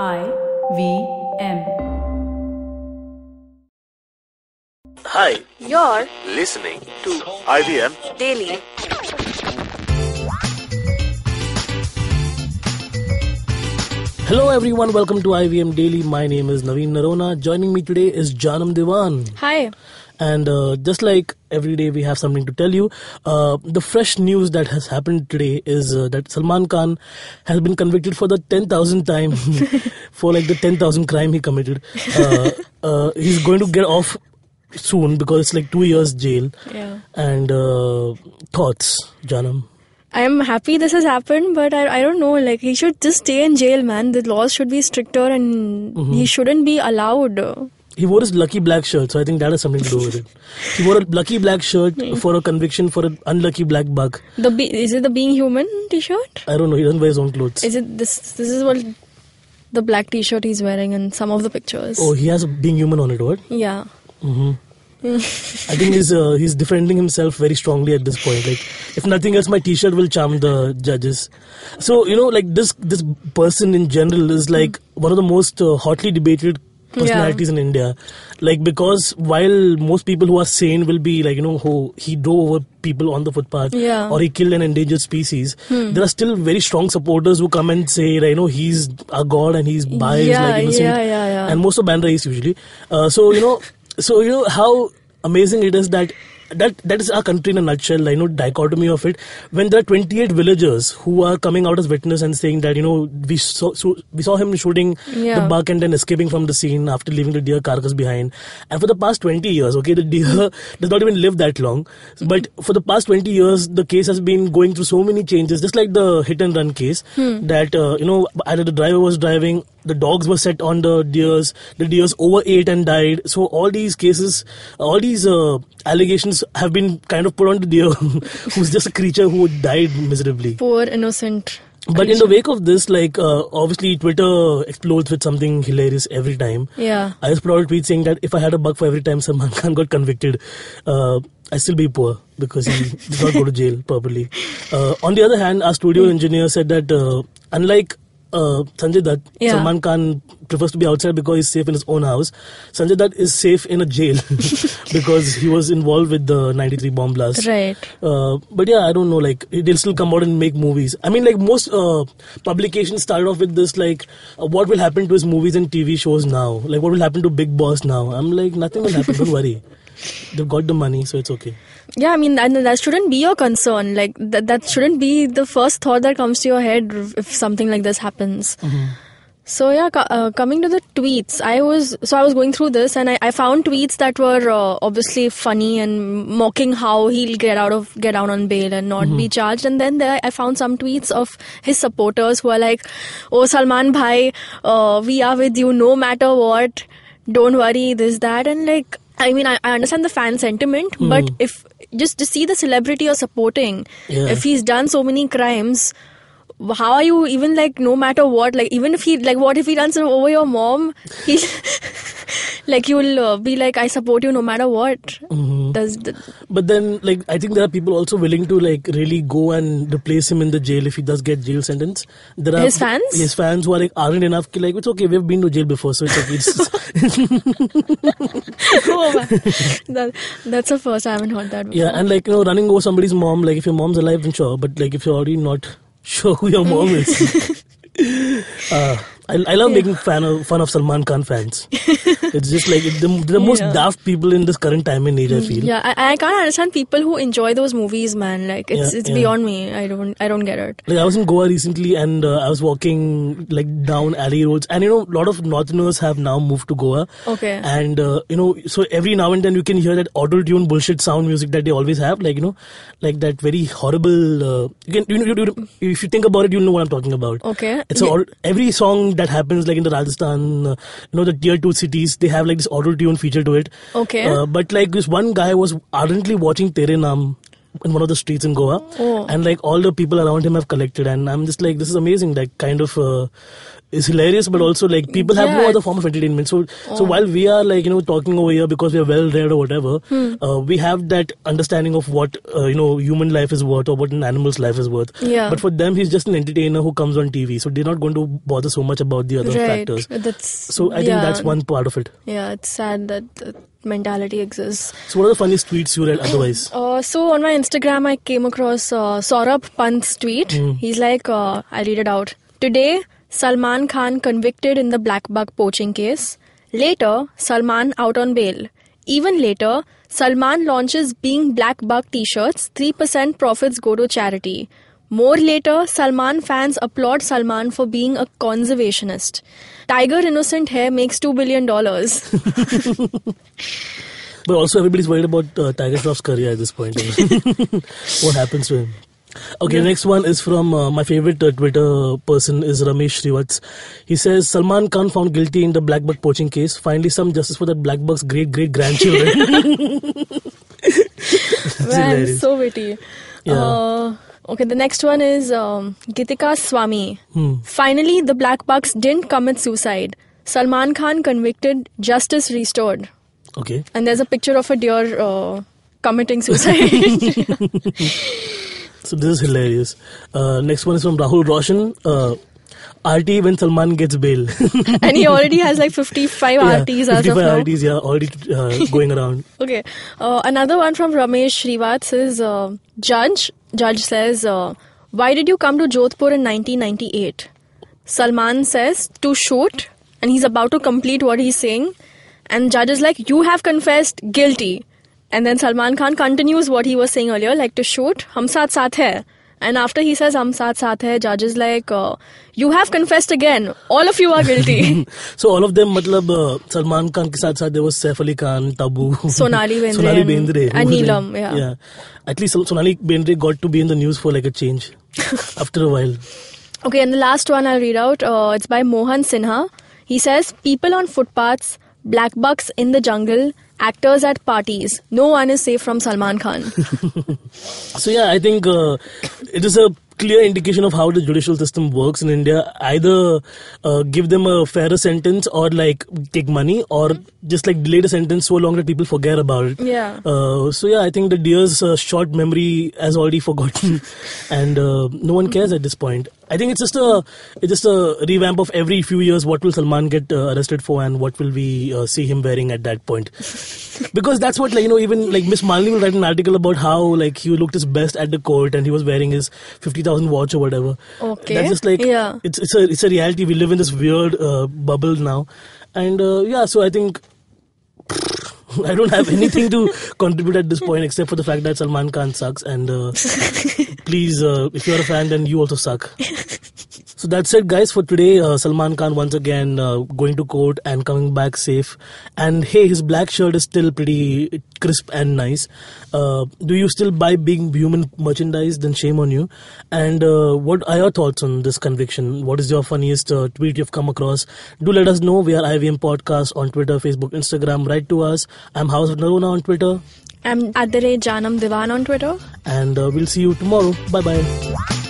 I V M. Hi, You're listening to IVM daily. Hello everyone, welcome to IVM Daily. My name is Navin Narona. Joining me today is Jaanam Devan. Hi. And uh, just like every day, we have something to tell you. Uh, the fresh news that has happened today is uh, that Salman Khan has been convicted for the 10,000th time for like the 10,000 crime he committed. Uh, uh, he's going to get off soon because it's like two years jail. Yeah. And uh, thoughts, Jaanam? I'm happy this has happened, but I, I don't know. Like, he should just stay in jail, man. The laws should be stricter and he shouldn't be allowed. He wore his lucky black shirt, so I think that has something to do with it. He wore a lucky black shirt for a conviction for an unlucky black buck. The be- Is it the Being Human t shirt? I don't know. He doesn't wear his own clothes. Is it this? This is what the black t shirt he's wearing in some of the pictures. Oh, he has a being human on it. What? Yeah. I think he's uh, he's defending himself very strongly at this point. Like, if nothing else, my T-shirt will charm the judges. So you know, like this this person in general is like one of the most uh, hotly debated personalities in India. Like because while most people who are sane will be like you know who he drove over people on the footpath Yeah. or he killed an endangered species, there are still very strong supporters who come and say like, you know he's a god and he's biased Yeah, like innocent yeah, yeah, yeah. and most of Bandra is usually. Uh, so you know, so you know how amazing it is that that that is our country in a nutshell. I know dichotomy of it. When there are 28 villagers who are coming out as witness and saying that you know we saw so we saw him shooting Yeah. the buck and then escaping from the scene after leaving the deer carcass behind. And for the past 20 years, okay, the deer does not even live that long. But for the past 20 years, the case has been going through so many changes, just like the hit and run case. That uh, you know either the driver was driving the dogs were set on the deers the deers overate and died so all these cases all these uh, allegations have been kind of put on the deer who's just a creature who died miserably Poor innocent. but in the wake of this like uh, obviously twitter explodes with something hilarious every time Yeah. i just put out a tweet saying that if i had a buck for every time salman khan got convicted uh, i still be poor because he did not go to jail properly uh, on the other hand our studio engineer said that uh, unlike uh, Sanjay Dutt, Yeah. Salman Khan prefers to be outside because he's safe in his own house. Sanjay Dutt is safe in a jail because he was involved with the 93 bomb blast. Right. Uh, but yeah, I don't know. Like they'll still come out and make movies. I mean, like most uh, publications started off with this, like uh, what will happen to his movies and TV shows now? Like what will happen to Bigg Boss now? I'm like nothing will happen. don't worry. They've got the money, so it's okay. Yeah, I mean, and that shouldn't be your concern. Like, that, that shouldn't be the first thought that comes to your head if something like this happens. So yeah, uh, coming to the tweets, I was so I was going through this and I, I found tweets that were uh, obviously funny and mocking how he'll get out of get out on bail and not be charged. And then there I found some tweets of his supporters who are like, "Oh Salman Bhai, uh, we are with you no matter what. Don't worry, this that." And like, I mean, I, I understand the fan sentiment, hmm. but if just to see the celebrity you're supporting, Yeah. if he's done so many crimes how are you even like no matter what like even if he like what if he runs over your mom he like you will uh, be like i support you no matter what Mm-hmm. does the, But then, like, I think there are people also willing to like really go and replace him in the jail if he does get jail sentence. There are His fans? His fans who are like aren't enough. ki, Like, it's okay. We've been to jail before, so it's okay. It's, oh that, that's the first i haven't heard that before. Yeah, and like you know, running over somebody's mom, like if your mom's alive, then sure. But like if you're already not sure who your mom is, uh, I, I love making fan of, fun of Salman Khan fans. it's just like the, the most Yeah. daft people in this current time and age. I feel. yeah I, I can't understand people who enjoy those movies man like it's Yeah, it's yeah. beyond me i don't i don't get it Like I was in Goa recently, and uh, I was walking like down alley roads, and you know, a lot of Northerners have now moved to Goa. Okay. And uh, you know, so every now and then you can hear that auto tune bullshit sound music that they always have, like you know, like that very horrible. Uh, you can, you, you, you, if you think about it, you'll know what I'm talking about. Okay. It's a, au- every song that happens like in the Rajasthan, uh, you know, the tier two cities, they have like this auto tune feature to it. Okay. Uh, but like this one guy was ardently watching Tere Naam in one of the streets in Goa, Oh. and like all the people around him have collected, and I'm just like, this is amazing. Like, kind of. Uh, is hilarious, but also like people have no other form of entertainment. So, so while we are like you know talking over here because we are well read or whatever, Hmm. uh, we have that understanding of what uh, you know human life is worth or what an animal's life is worth. Yeah. But for them, he's just an entertainer who comes on TV, so they're not going to bother so much about the other right. factors. That's So I think that's one part of it. Yeah, it's sad that mentality exists. So what are the funniest tweets you read otherwise? Uh, so on my Instagram, I came across uh, Saurabh Pant's tweet. He's like, uh, I read it out. Today, Salman Khan convicted in the black buck poaching case. Later, Salman out on bail. Even later, Salman launches Being Black Buck t-shirts. 3% profits go to charity. More later, Salman fans applaud Salman for being a conservationist. Tiger innocent hair makes $2 billion. But also everybody's worried about uh, Tiger Shroff's career at this point. what happens to him? Okay, next one is from uh, my favorite uh, Twitter person is Ramesh Srivats. He says Salman Khan found guilty in the black buck poaching case. Finally, some justice for that black buck's great great grandchildren. Man, so witty. Yeah. Uh, okay, the next one is um, Gitika Swami. Hmm. Finally, the Black Bucks didn't commit suicide. Salman Khan convicted, justice restored. okay. And there's a picture of a deer uh, committing suicide. So this is hilarious. Uh, next one is from Rahul Roshan. RT when Salman gets bail. and he already has like 55 Yeah, RTs as 55 of now. RTs, yeah, already uh, going around. Okay. Uh, another one from Ramesh Srivats is uh, Judge. Judge says, uh, Why did you come to Jodhpur in 1998? Salman says, To shoot. And he's about to complete what he's saying. And Judge is like, You have confessed guilty. And then Salman Khan continues what he was saying earlier, like to shoot, hum saath saath hai. And after he says hum saath saath hai, Judge is like, uh, You have confessed again. All of you are guilty. So all of them, matlab, uh, Salman Khan ke saath saath there was Saif Ali Khan, Tabu, Sonali Bendre Sonali Bendre, and was Neelam, yeah. yeah. At least Sonali Bendre got to be in the news for like a change after a while. Okay, and the last one I'll read out. Uh, it's by Mohan Sinha. He says, People on footpaths, black bucks in the jungle, actors at parties. No one is safe from Salman Khan. So yeah, I think uh, it is a clear indication of how the judicial system works in India. Either uh, give them a fairer sentence or like take money or just like delay the sentence so long that people forget about it. Yeah. Uh, so yeah, I think the deer's uh, short memory has already forgotten, and uh, no one cares at this point. I think it's just a it's just a revamp of every few years. What will Salman get uh, arrested for, and what will we uh, see him wearing at that point? because that's what like you know even like MissMalini will write an article about how like he looked his best at the court and he was wearing his fifty thousand watch or whatever. Okay. That's just like Yeah. it's it's a it's a reality. We live in this weird uh, bubble now, and uh, yeah. So I think I don't have anything to contribute at this point except for the fact that Salman Khan sucks. And uh, please, uh, if you're a fan, then you also suck. So that's it, guys, for today. Uh, Salman Khan once again uh, going to court and coming back safe. And hey, his black shirt is still pretty crisp and nice. Uh, do you still buy Being Human merchandise? Then shame on you. And uh, what are your thoughts on this conviction? What is your funniest uh, tweet you've come across? Do let us know. We are IVM Podcast on Twitter, Facebook, Instagram. Write to us. I'm House of Narona on Twitter. I'm at the rate Jaanam Diwan on Twitter. And uh, we'll see you tomorrow. Bye bye.